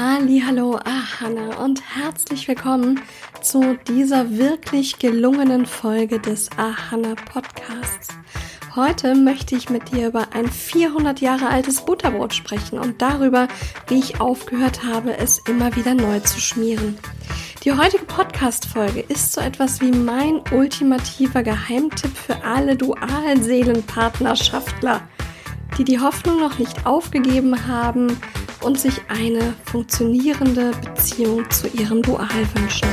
Hallo, Ahana und herzlich willkommen zu dieser wirklich gelungenen Folge des Ahana Podcasts. Heute möchte ich mit dir über ein 400 Jahre altes Butterbrot sprechen und darüber, wie ich aufgehört habe, es immer wieder neu zu schmieren. Die heutige Podcast-Folge ist so etwas wie mein ultimativer Geheimtipp für alle Dualseelenpartnerschaftler, die die Hoffnung noch nicht aufgegeben haben und sich eine funktionierende Beziehung zu ihrem Dual wünschen.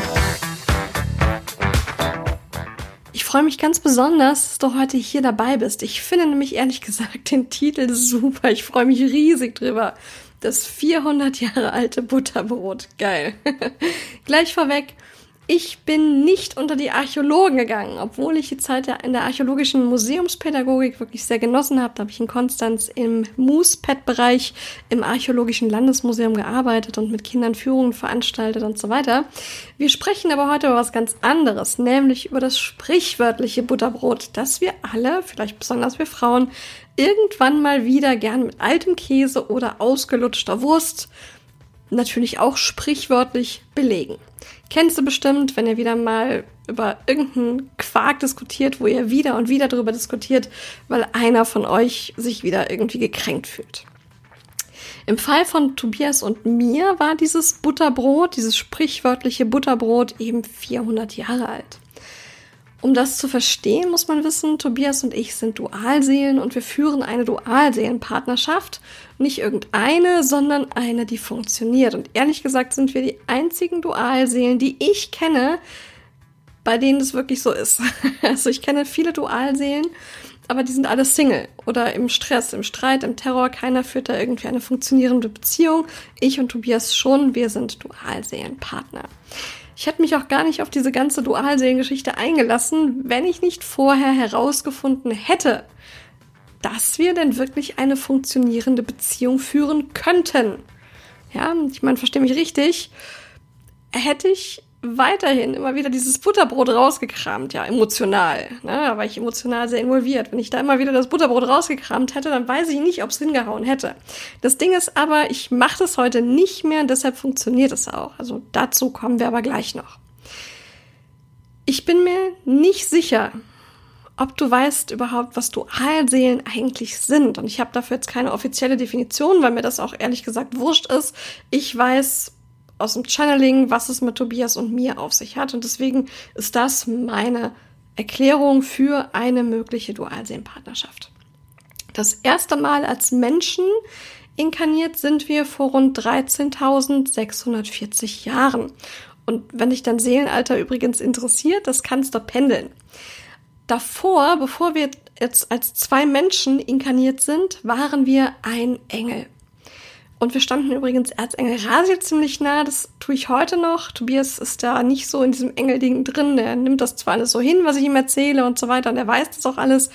Ich freue mich ganz besonders, dass du heute hier dabei bist. Ich finde nämlich ehrlich gesagt den Titel super. Ich freue mich riesig drüber. Das 400 Jahre alte Butterbrot. Geil. Gleich vorweg, ich bin nicht unter die Archäologen gegangen, obwohl ich die Zeit in der archäologischen Museumspädagogik wirklich sehr genossen habe. Da habe ich in Konstanz im Moospet-Bereich im Archäologischen Landesmuseum gearbeitet und mit Kindern Führungen veranstaltet und so weiter. Wir sprechen aber heute über was ganz anderes, nämlich über das sprichwörtliche Butterbrot, das wir alle, vielleicht besonders wir Frauen, irgendwann mal wieder gern mit altem Käse oder ausgelutschter Wurst natürlich auch sprichwörtlich belegen. Kennst du bestimmt, wenn ihr wieder mal über irgendeinen Quark diskutiert, wo ihr wieder und wieder darüber diskutiert, weil einer von euch sich wieder irgendwie gekränkt fühlt. Im Fall von Tobias und mir war dieses Butterbrot, dieses sprichwörtliche Butterbrot eben 400 Jahre alt. Um das zu verstehen, muss man wissen, Tobias und ich sind Dualseelen und wir führen eine Dualseelenpartnerschaft. Nicht irgendeine, sondern eine, die funktioniert. Und ehrlich gesagt sind wir die einzigen Dualseelen, die ich kenne, bei denen es wirklich so ist. Also ich kenne viele Dualseelen, aber die sind alle Single oder im Stress, im Streit, im Terror. Keiner führt da irgendwie eine funktionierende Beziehung. Ich und Tobias schon, wir sind Dualseelenpartner. Ich hätte mich auch gar nicht auf diese ganze Dualseelengeschichte eingelassen, wenn ich nicht vorher herausgefunden hätte, dass wir denn wirklich eine funktionierende Beziehung führen könnten. Ja, ich meine, verstehe mich richtig. Hätte ich weiterhin immer wieder dieses Butterbrot rausgekramt, ja, emotional. Ne? Da war ich emotional sehr involviert. Wenn ich da immer wieder das Butterbrot rausgekramt hätte, dann weiß ich nicht, ob es hingehauen hätte. Das Ding ist aber, ich mache das heute nicht mehr und deshalb funktioniert es auch. Also dazu kommen wir aber gleich noch. Ich bin mir nicht sicher, ob du weißt überhaupt, was Dualseelen eigentlich sind. Und ich habe dafür jetzt keine offizielle Definition, weil mir das auch ehrlich gesagt wurscht ist. Ich weiß aus dem Channeling, was es mit Tobias und mir auf sich hat. Und deswegen ist das meine Erklärung für eine mögliche Dualseelenpartnerschaft. Das erste Mal als Menschen inkarniert sind wir vor rund 13.640 Jahren. Und wenn dich dein Seelenalter übrigens interessiert, das kannst du pendeln. Davor, bevor wir jetzt als zwei Menschen inkarniert sind, waren wir ein Engel. Und wir standen übrigens Erzengel Rasil ziemlich nah, das tue ich heute noch. Tobias ist da nicht so in diesem Engelding drin. Er nimmt das zwar alles so hin, was ich ihm erzähle und so weiter, und er weiß das auch alles.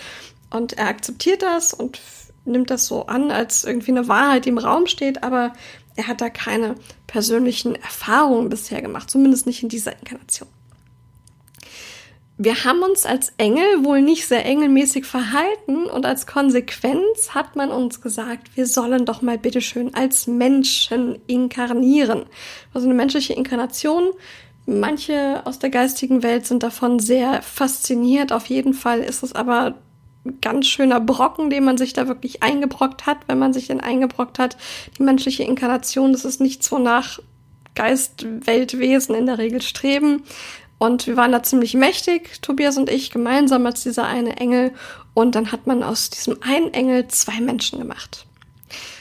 Und er akzeptiert das und nimmt das so an, als irgendwie eine Wahrheit, die im Raum steht, aber er hat da keine persönlichen Erfahrungen bisher gemacht, zumindest nicht in dieser Inkarnation. Wir haben uns als Engel wohl nicht sehr engelmäßig verhalten und als Konsequenz hat man uns gesagt, wir sollen doch mal bitteschön als Menschen inkarnieren. Also eine menschliche Inkarnation. Manche aus der geistigen Welt sind davon sehr fasziniert. Auf jeden Fall ist es aber ein ganz schöner Brocken, den man sich da wirklich eingebrockt hat, wenn man sich den eingebrockt hat. Die menschliche Inkarnation, das ist nichts, wonach Geistweltwesen in der Regel streben. Und wir waren da ziemlich mächtig, Tobias und ich, gemeinsam als dieser eine Engel. Und dann hat man aus diesem einen Engel zwei Menschen gemacht.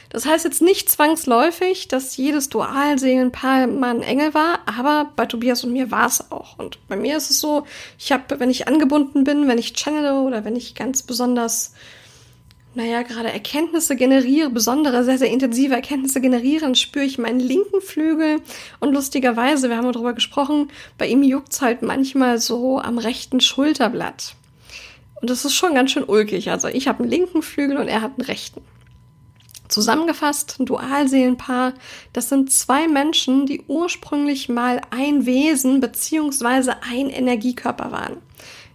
Das heißt jetzt nicht zwangsläufig, dass jedes Dualseelenpaar mal ein Engel war, aber bei Tobias und mir war es auch. Und bei mir ist es so, ich habe, wenn ich angebunden bin, wenn ich channele oder wenn ich ganz besonders naja, gerade Erkenntnisse generiere, besondere, sehr, sehr intensive Erkenntnisse generieren, spüre ich meinen linken Flügel. Und lustigerweise, wir haben darüber gesprochen, bei ihm juckt's halt manchmal so am rechten Schulterblatt. Und das ist schon ganz schön ulkig. Also ich habe einen linken Flügel und er hat einen rechten. Zusammengefasst, ein Dualseelenpaar, das sind zwei Menschen, die ursprünglich mal ein Wesen beziehungsweise ein Energiekörper waren.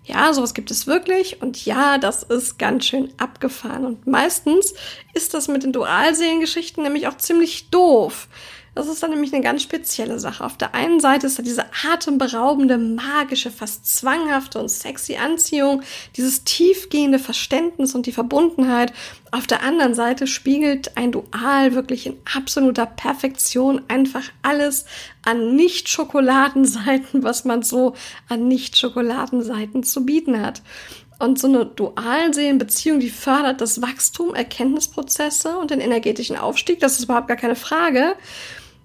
Ja, sowas gibt es wirklich und ja, das ist ganz schön abgefahren. Und meistens ist das mit den Dualseelengeschichten nämlich auch ziemlich doof, Das ist dann nämlich eine ganz spezielle Sache. Auf der einen Seite ist da diese atemberaubende, magische, fast zwanghafte und sexy Anziehung, dieses tiefgehende Verständnis und die Verbundenheit. Auf der anderen Seite spiegelt ein Dual wirklich in absoluter Perfektion einfach alles an Nicht-Schokoladenseiten, was man so an Nicht-Schokoladenseiten zu bieten hat. Und so eine Dualseelenbeziehung, die fördert das Wachstum, Erkenntnisprozesse und den energetischen Aufstieg. Das ist überhaupt gar keine Frage.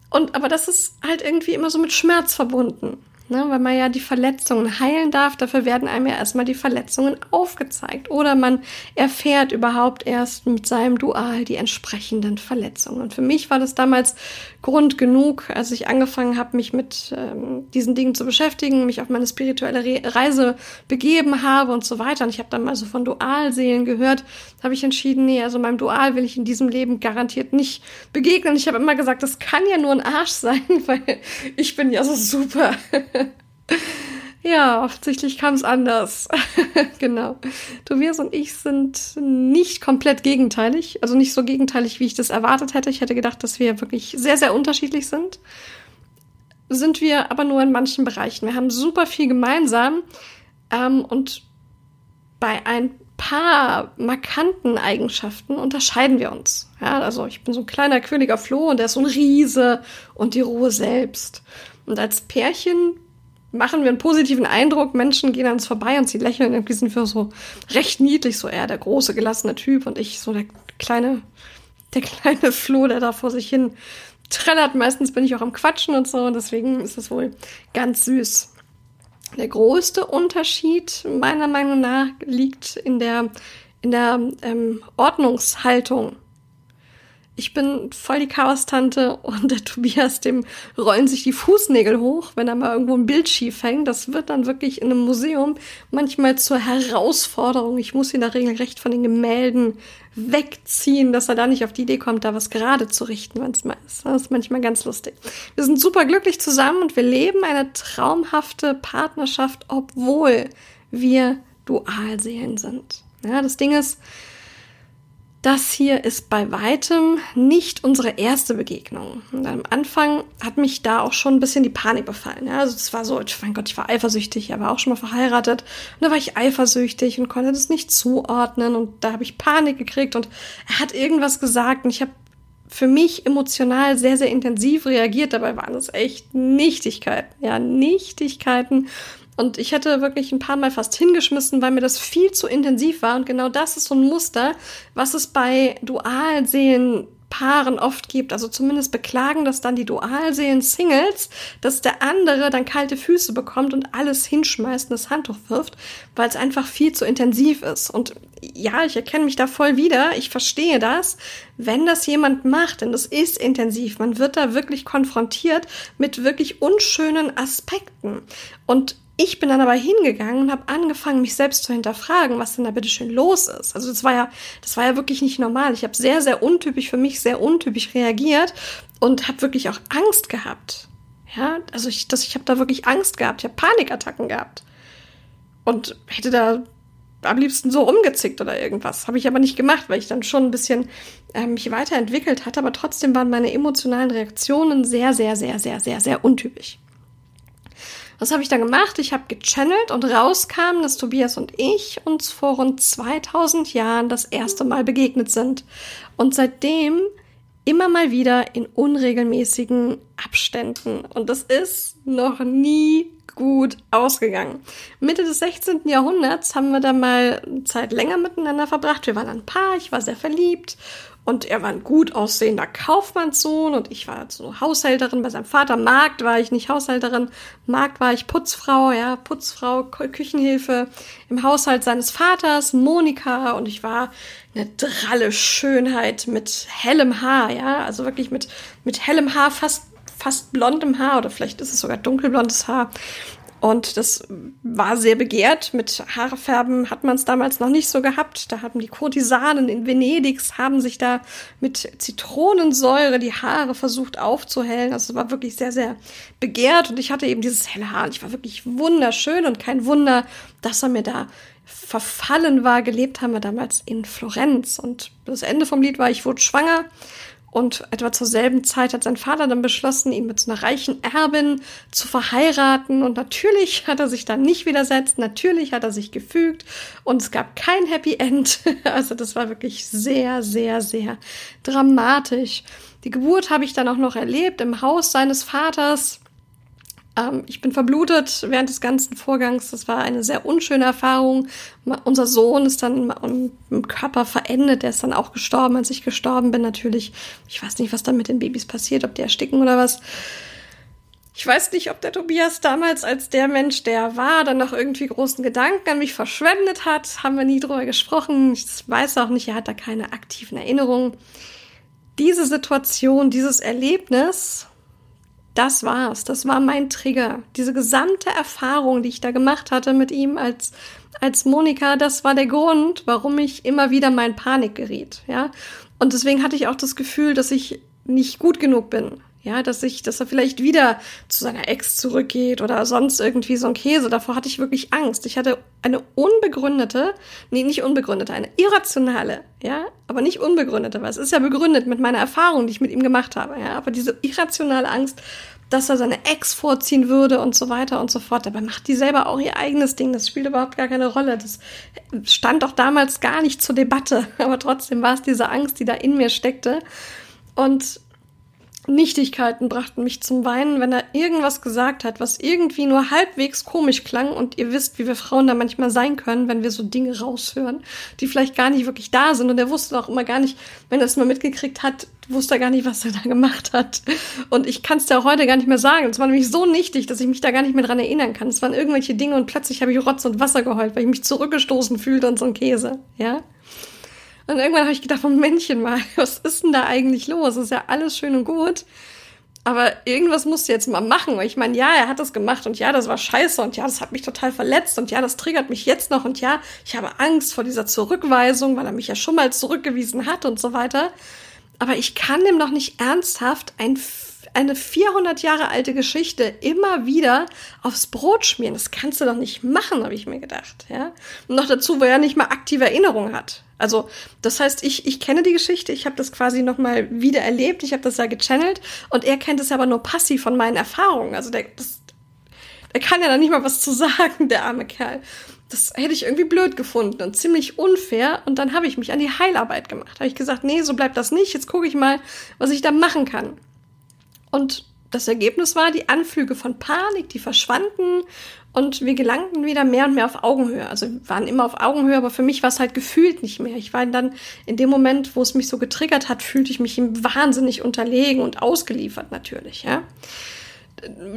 Und aber das ist halt irgendwie immer so mit Schmerz verbunden. Ne, weil man ja die Verletzungen heilen darf, dafür werden einem ja erstmal die Verletzungen aufgezeigt. Oder man erfährt überhaupt erst mit seinem Dual die entsprechenden Verletzungen. Und für mich war das damals Grund genug, als ich angefangen habe, mich mit ähm, diesen Dingen zu beschäftigen, mich auf meine spirituelle Re Reise begeben habe und so weiter. Und ich habe dann mal so von Dualseelen gehört, habe ich entschieden, nee, also meinem Dual will ich in diesem Leben garantiert nicht begegnen. Ich habe immer gesagt, das kann ja nur ein Arsch sein, weil ich bin ja so super. Ja, offensichtlich kam es anders. genau. Tobias und ich sind nicht komplett gegenteilig, also nicht so gegenteilig, wie ich das erwartet hätte. Ich hätte gedacht, dass wir wirklich sehr, sehr unterschiedlich sind. Sind wir aber nur in manchen Bereichen. Wir haben super viel gemeinsam ähm, und bei ein paar markanten Eigenschaften unterscheiden wir uns. Ja, also ich bin so ein kleiner, quirliger Floh und der ist so ein Riese und die Ruhe selbst. Und als Pärchen machen wir einen positiven Eindruck. Menschen gehen an uns vorbei und sie lächeln. Irgendwie sind wir so recht niedlich, so er der große, gelassene Typ und ich so der kleine, der kleine Floh, der da vor sich hin trällert. Meistens bin ich auch am Quatschen und so und deswegen ist es wohl ganz süß. Der größte Unterschied meiner Meinung nach liegt in der, in der ähm, Ordnungshaltung ich bin voll die Chaos-Tante und der Tobias, dem rollen sich die Fußnägel hoch, wenn er mal irgendwo ein Bild schief hängt. Das wird dann wirklich in einem Museum manchmal zur Herausforderung. Ich muss ihn da regelrecht von den Gemälden wegziehen, dass er da nicht auf die Idee kommt, da was gerade zu richten, wenn es mal ist. Das ist manchmal ganz lustig. Wir sind super glücklich zusammen und wir leben eine traumhafte Partnerschaft, obwohl wir Dualseelen sind. Ja, das Ding ist, das hier ist bei weitem nicht unsere erste Begegnung. Und am Anfang hat mich da auch schon ein bisschen die Panik befallen. Ja, also es war so, mein Gott, ich war eifersüchtig, er war auch schon mal verheiratet. Und da war ich eifersüchtig und konnte das nicht zuordnen. Und da habe ich Panik gekriegt und er hat irgendwas gesagt und ich habe für mich emotional sehr, sehr intensiv reagiert. Dabei waren es echt Nichtigkeiten. Ja, Nichtigkeiten. Und ich hätte wirklich ein paar Mal fast hingeschmissen, weil mir das viel zu intensiv war. Und genau das ist so ein Muster, was es bei Dualseelen Paaren oft gibt. Also zumindest beklagen das dann die Dualseelen-Singles, dass der andere dann kalte Füße bekommt und alles hinschmeißt und das Handtuch wirft, weil es einfach viel zu intensiv ist. Und ja, ich erkenne mich da voll wieder. Ich verstehe das. Wenn das jemand macht, denn das ist intensiv, man wird da wirklich konfrontiert mit wirklich unschönen Aspekten. Und ich bin dann aber hingegangen und habe angefangen, mich selbst zu hinterfragen, was denn da bitte schön los ist. Also das war ja, das war ja wirklich nicht normal. Ich habe sehr, sehr untypisch für mich, sehr untypisch reagiert und habe wirklich auch Angst gehabt. Ja, also ich, das, ich habe da wirklich Angst gehabt. Ich habe Panikattacken gehabt und hätte da am liebsten so umgezickt oder irgendwas. Habe ich aber nicht gemacht, weil ich dann schon ein bisschen äh, mich weiterentwickelt hatte. Aber trotzdem waren meine emotionalen Reaktionen sehr, sehr, sehr, sehr, sehr, sehr untypisch. Was habe ich dann gemacht? Ich habe gechannelt und rauskam, dass Tobias und ich uns vor rund 2000 Jahren das erste Mal begegnet sind. Und seitdem immer mal wieder in unregelmäßigen Abständen. Und das ist noch nie gut ausgegangen. Mitte des 16. Jahrhunderts haben wir dann mal Zeit länger miteinander verbracht. Wir waren ein Paar, ich war sehr verliebt und er war ein gut aussehender Kaufmannssohn und ich war so Haushälterin bei seinem Vater. Markt war ich nicht Haushälterin, Markt war ich Putzfrau, ja, Putzfrau, Küchenhilfe im Haushalt seines Vaters, Monika und ich war eine dralle Schönheit mit hellem Haar, ja, also wirklich mit, mit hellem Haar, fast fast blondem Haar oder vielleicht ist es sogar dunkelblondes Haar. Und das war sehr begehrt. Mit Haarfärben hat man es damals noch nicht so gehabt. Da haben die Kurtisanen in Venedigs haben sich da mit Zitronensäure die Haare versucht aufzuhellen. Also es war wirklich sehr, sehr begehrt. Und ich hatte eben dieses helle Haar. Und ich war wirklich wunderschön und kein Wunder, dass er mir da verfallen war. Gelebt haben wir damals in Florenz. Und das Ende vom Lied war, ich wurde schwanger Und etwa zur selben Zeit hat sein Vater dann beschlossen, ihn mit so einer reichen Erbin zu verheiraten. Und natürlich hat er sich dann nicht widersetzt. Natürlich hat er sich gefügt. Und es gab kein Happy End. Also das war wirklich sehr, sehr, sehr dramatisch. Die Geburt habe ich dann auch noch erlebt im Haus seines Vaters. Ähm, ich bin verblutet während des ganzen Vorgangs. Das war eine sehr unschöne Erfahrung. Unser Sohn ist dann im Körper verendet. Der ist dann auch gestorben, als ich gestorben bin. Natürlich, ich weiß nicht, was dann mit den Babys passiert, ob die ersticken oder was. Ich weiß nicht, ob der Tobias damals als der Mensch, der war, dann noch irgendwie großen Gedanken an mich verschwendet hat. Haben wir nie drüber gesprochen. Ich weiß auch nicht, er hat da keine aktiven Erinnerungen. Diese Situation, dieses Erlebnis das war's. Das war mein Trigger. Diese gesamte Erfahrung, die ich da gemacht hatte mit ihm als, als Monika, das war der Grund, warum ich immer wieder mal in Panik geriet, ja. Und deswegen hatte ich auch das Gefühl, dass ich nicht gut genug bin. Ja, dass ich, dass er vielleicht wieder zu seiner Ex zurückgeht oder sonst irgendwie so ein Käse. Davor hatte ich wirklich Angst. Ich hatte eine unbegründete, nee, nicht unbegründete, eine irrationale, ja, aber nicht unbegründete, weil es ist ja begründet mit meiner Erfahrung, die ich mit ihm gemacht habe, ja, aber diese irrationale Angst, dass er seine Ex vorziehen würde und so weiter und so fort. Dabei macht die selber auch ihr eigenes Ding. Das spielt überhaupt gar keine Rolle. Das stand doch damals gar nicht zur Debatte. Aber trotzdem war es diese Angst, die da in mir steckte. Und Nichtigkeiten brachten mich zum Weinen, wenn er irgendwas gesagt hat, was irgendwie nur halbwegs komisch klang. Und ihr wisst, wie wir Frauen da manchmal sein können, wenn wir so Dinge raushören, die vielleicht gar nicht wirklich da sind. Und er wusste auch immer gar nicht, wenn er es mal mitgekriegt hat, wusste er gar nicht, was er da gemacht hat. Und ich kann es auch heute gar nicht mehr sagen. Es war nämlich so nichtig, dass ich mich da gar nicht mehr dran erinnern kann. Es waren irgendwelche Dinge und plötzlich habe ich Rotz und Wasser geheult, weil ich mich zurückgestoßen fühlte und so ein Käse. Ja? Und irgendwann habe ich gedacht, Männchen mal, was ist denn da eigentlich los? Ist ja alles schön und gut. Aber irgendwas musst du jetzt mal machen. Weil ich meine, ja, er hat das gemacht und ja, das war scheiße und ja, das hat mich total verletzt und ja, das triggert mich jetzt noch und ja, ich habe Angst vor dieser Zurückweisung, weil er mich ja schon mal zurückgewiesen hat und so weiter. Aber ich kann dem noch nicht ernsthaft ein eine 400 Jahre alte Geschichte immer wieder aufs Brot schmieren. Das kannst du doch nicht machen, habe ich mir gedacht. Ja? Und noch dazu, wo er nicht mal aktive Erinnerung hat. Also das heißt, ich, ich kenne die Geschichte, ich habe das quasi noch mal wieder erlebt, ich habe das ja gechannelt und er kennt es aber nur passiv von meinen Erfahrungen. Also der, das, der kann ja da nicht mal was zu sagen, der arme Kerl. Das hätte ich irgendwie blöd gefunden und ziemlich unfair. Und dann habe ich mich an die Heilarbeit gemacht. Habe ich gesagt, nee, so bleibt das nicht. Jetzt gucke ich mal, was ich da machen kann. Und das Ergebnis war, die Anflüge von Panik, die verschwanden und wir gelangten wieder mehr und mehr auf Augenhöhe. Also waren immer auf Augenhöhe, aber für mich war es halt gefühlt nicht mehr. Ich war dann in dem Moment, wo es mich so getriggert hat, fühlte ich mich wahnsinnig unterlegen und ausgeliefert natürlich, ja.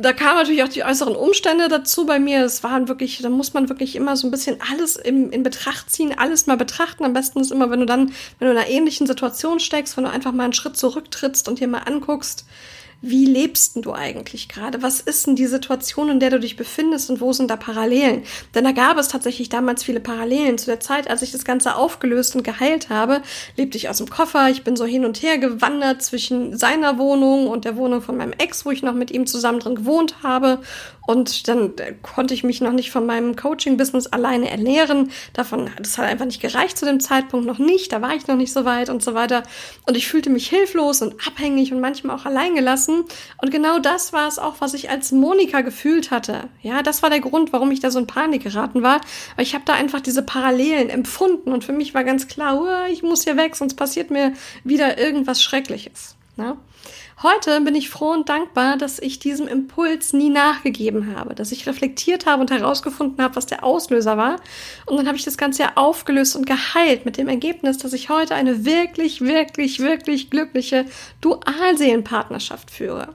Da kamen natürlich auch die äußeren Umstände dazu bei mir. Es waren wirklich, da muss man wirklich immer so ein bisschen alles im, in Betracht ziehen, alles mal betrachten. Am besten ist immer, wenn du dann, wenn du in einer ähnlichen Situation steckst, wenn du einfach mal einen Schritt zurücktrittst und dir mal anguckst, wie lebst denn du eigentlich gerade? Was ist denn die Situation, in der du dich befindest und wo sind da Parallelen? Denn da gab es tatsächlich damals viele Parallelen. Zu der Zeit, als ich das Ganze aufgelöst und geheilt habe, lebte ich aus dem Koffer. Ich bin so hin und her gewandert zwischen seiner Wohnung und der Wohnung von meinem Ex, wo ich noch mit ihm zusammen drin gewohnt habe. Und dann konnte ich mich noch nicht von meinem Coaching-Business alleine ernähren. Davon, das hat einfach nicht gereicht zu dem Zeitpunkt noch nicht. Da war ich noch nicht so weit und so weiter. Und ich fühlte mich hilflos und abhängig und manchmal auch alleingelassen. Und genau das war es auch, was ich als Monika gefühlt hatte. Ja, das war der Grund, warum ich da so in Panik geraten war. Weil ich habe da einfach diese Parallelen empfunden. Und für mich war ganz klar, ich muss hier weg, sonst passiert mir wieder irgendwas Schreckliches. Ja? Heute bin ich froh und dankbar, dass ich diesem Impuls nie nachgegeben habe, dass ich reflektiert habe und herausgefunden habe, was der Auslöser war. Und dann habe ich das Ganze ja aufgelöst und geheilt mit dem Ergebnis, dass ich heute eine wirklich, wirklich, wirklich glückliche Dualseelenpartnerschaft führe.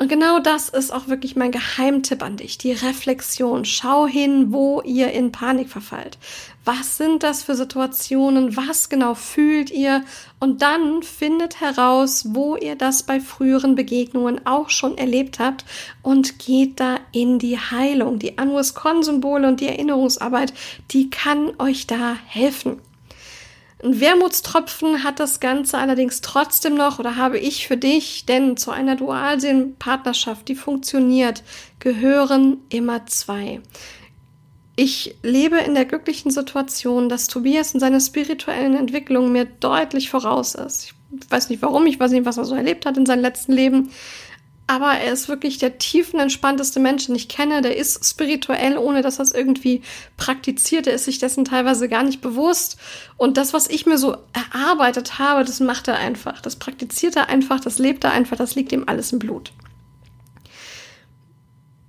Und genau das ist auch wirklich mein Geheimtipp an dich, die Reflexion. Schau hin, wo ihr in Panik verfallt. Was sind das für Situationen? Was genau fühlt ihr? Und dann findet heraus, wo ihr das bei früheren Begegnungen auch schon erlebt habt und geht da in die Heilung. Die Anus-Kon-Symbole und die Erinnerungsarbeit, die kann euch da helfen. Ein Wermutstropfen hat das Ganze allerdings trotzdem noch oder habe ich für dich, denn zu einer Dualseelenpartnerschaft, die funktioniert, gehören immer zwei. Ich lebe in der glücklichen Situation, dass Tobias in seiner spirituellen Entwicklung mir deutlich voraus ist. Ich Ich weiß nicht warum, ich weiß nicht, was er so erlebt hat in seinem letzten Leben. Aber er ist wirklich der tiefenentspannteste Mensch, den ich kenne. Der ist spirituell, ohne dass er es irgendwie praktiziert. Er ist sich dessen teilweise gar nicht bewusst. Und das, was ich mir so erarbeitet habe, das macht er einfach. Das praktiziert er einfach, das lebt er einfach, das liegt ihm alles im Blut.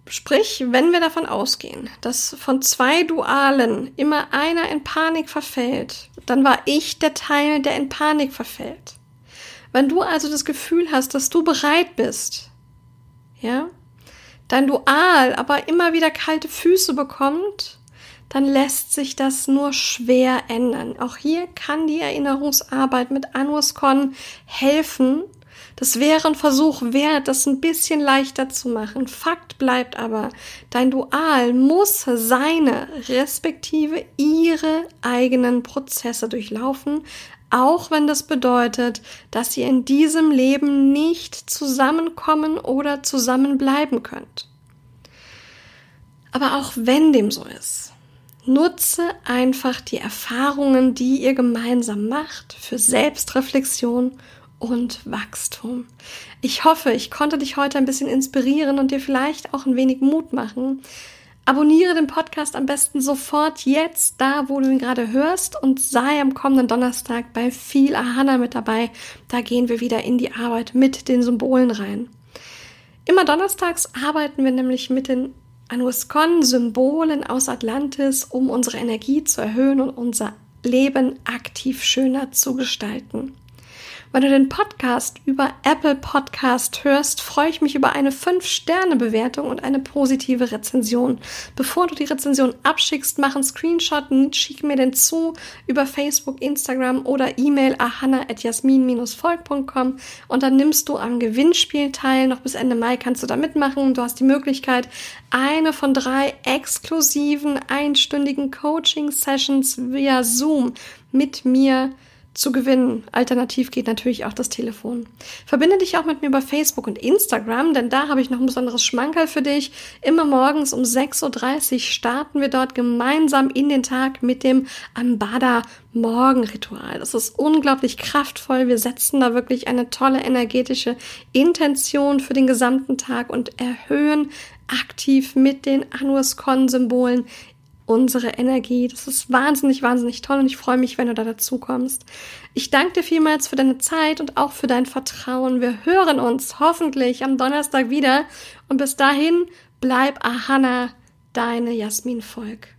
Sprich, wenn wir davon ausgehen, dass von zwei Dualen immer einer in Panik verfällt, dann war ich der Teil, der in Panik verfällt. Wenn du also das Gefühl hast, dass du bereit bist, ja, dein Dual aber immer wieder kalte Füße bekommt, dann lässt sich das nur schwer ändern. Auch hier kann die Erinnerungsarbeit mit Anuscon helfen, das wäre ein Versuch wert, das ein bisschen leichter zu machen. Fakt bleibt aber, dein Dual muss seine respektive ihre eigenen Prozesse durchlaufen, auch wenn das bedeutet, dass ihr in diesem Leben nicht zusammenkommen oder zusammenbleiben könnt. Aber auch wenn dem so ist, nutze einfach die Erfahrungen, die ihr gemeinsam macht, für Selbstreflexion und Wachstum. Ich hoffe, ich konnte dich heute ein bisschen inspirieren und dir vielleicht auch ein wenig Mut machen. Abonniere den Podcast am besten sofort jetzt da, wo du ihn gerade hörst und sei am kommenden Donnerstag bei viel Ahana mit dabei. Da gehen wir wieder in die Arbeit mit den Symbolen rein. Immer donnerstags arbeiten wir nämlich mit den Anuskon-Symbolen aus Atlantis, um unsere Energie zu erhöhen und unser Leben aktiv schöner zu gestalten. Wenn du den Podcast über Apple Podcast hörst, freue ich mich über eine 5-Sterne-Bewertung und eine positive Rezension. Bevor du die Rezension abschickst, mach einen Screenshot, schick mir den zu über Facebook, Instagram oder E-Mail ahana.jasmin-volk.com und dann nimmst du am Gewinnspiel teil. Noch bis Ende Mai kannst du da mitmachen. Du hast die Möglichkeit, eine von drei exklusiven einstündigen Coaching-Sessions via Zoom mit mir zu gewinnen. Alternativ geht natürlich auch das Telefon. Verbinde dich auch mit mir bei Facebook und Instagram, denn da habe ich noch ein besonderes Schmankerl für dich. Immer morgens um 6.30 Uhr starten wir dort gemeinsam in den Tag mit dem Ambada Morgenritual. Das ist unglaublich kraftvoll. Wir setzen da wirklich eine tolle energetische Intention für den gesamten Tag und erhöhen aktiv mit den Anus-Con-Symbolen unsere Energie. Das ist wahnsinnig, wahnsinnig toll und ich freue mich, wenn du da dazu kommst. Ich danke dir vielmals für deine Zeit und auch für dein Vertrauen. Wir hören uns hoffentlich am Donnerstag wieder und bis dahin bleib Ahana, deine Jasmin Volk.